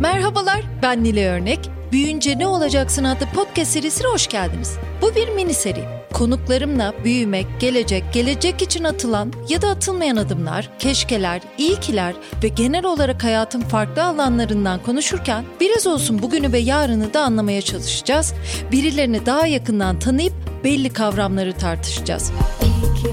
Merhabalar, ben Nile Örnek. Büyünce Ne Olacaksın adlı podcast serisine hoş geldiniz. Bu bir mini seri. Konuklarımla büyümek, gelecek, gelecek için atılan ya da atılmayan adımlar, keşkeler, iyikiler ve genel olarak hayatın farklı alanlarından konuşurken biraz olsun bugünü ve yarını da anlamaya çalışacağız. Birilerini daha yakından tanıyıp belli kavramları tartışacağız. İyi ki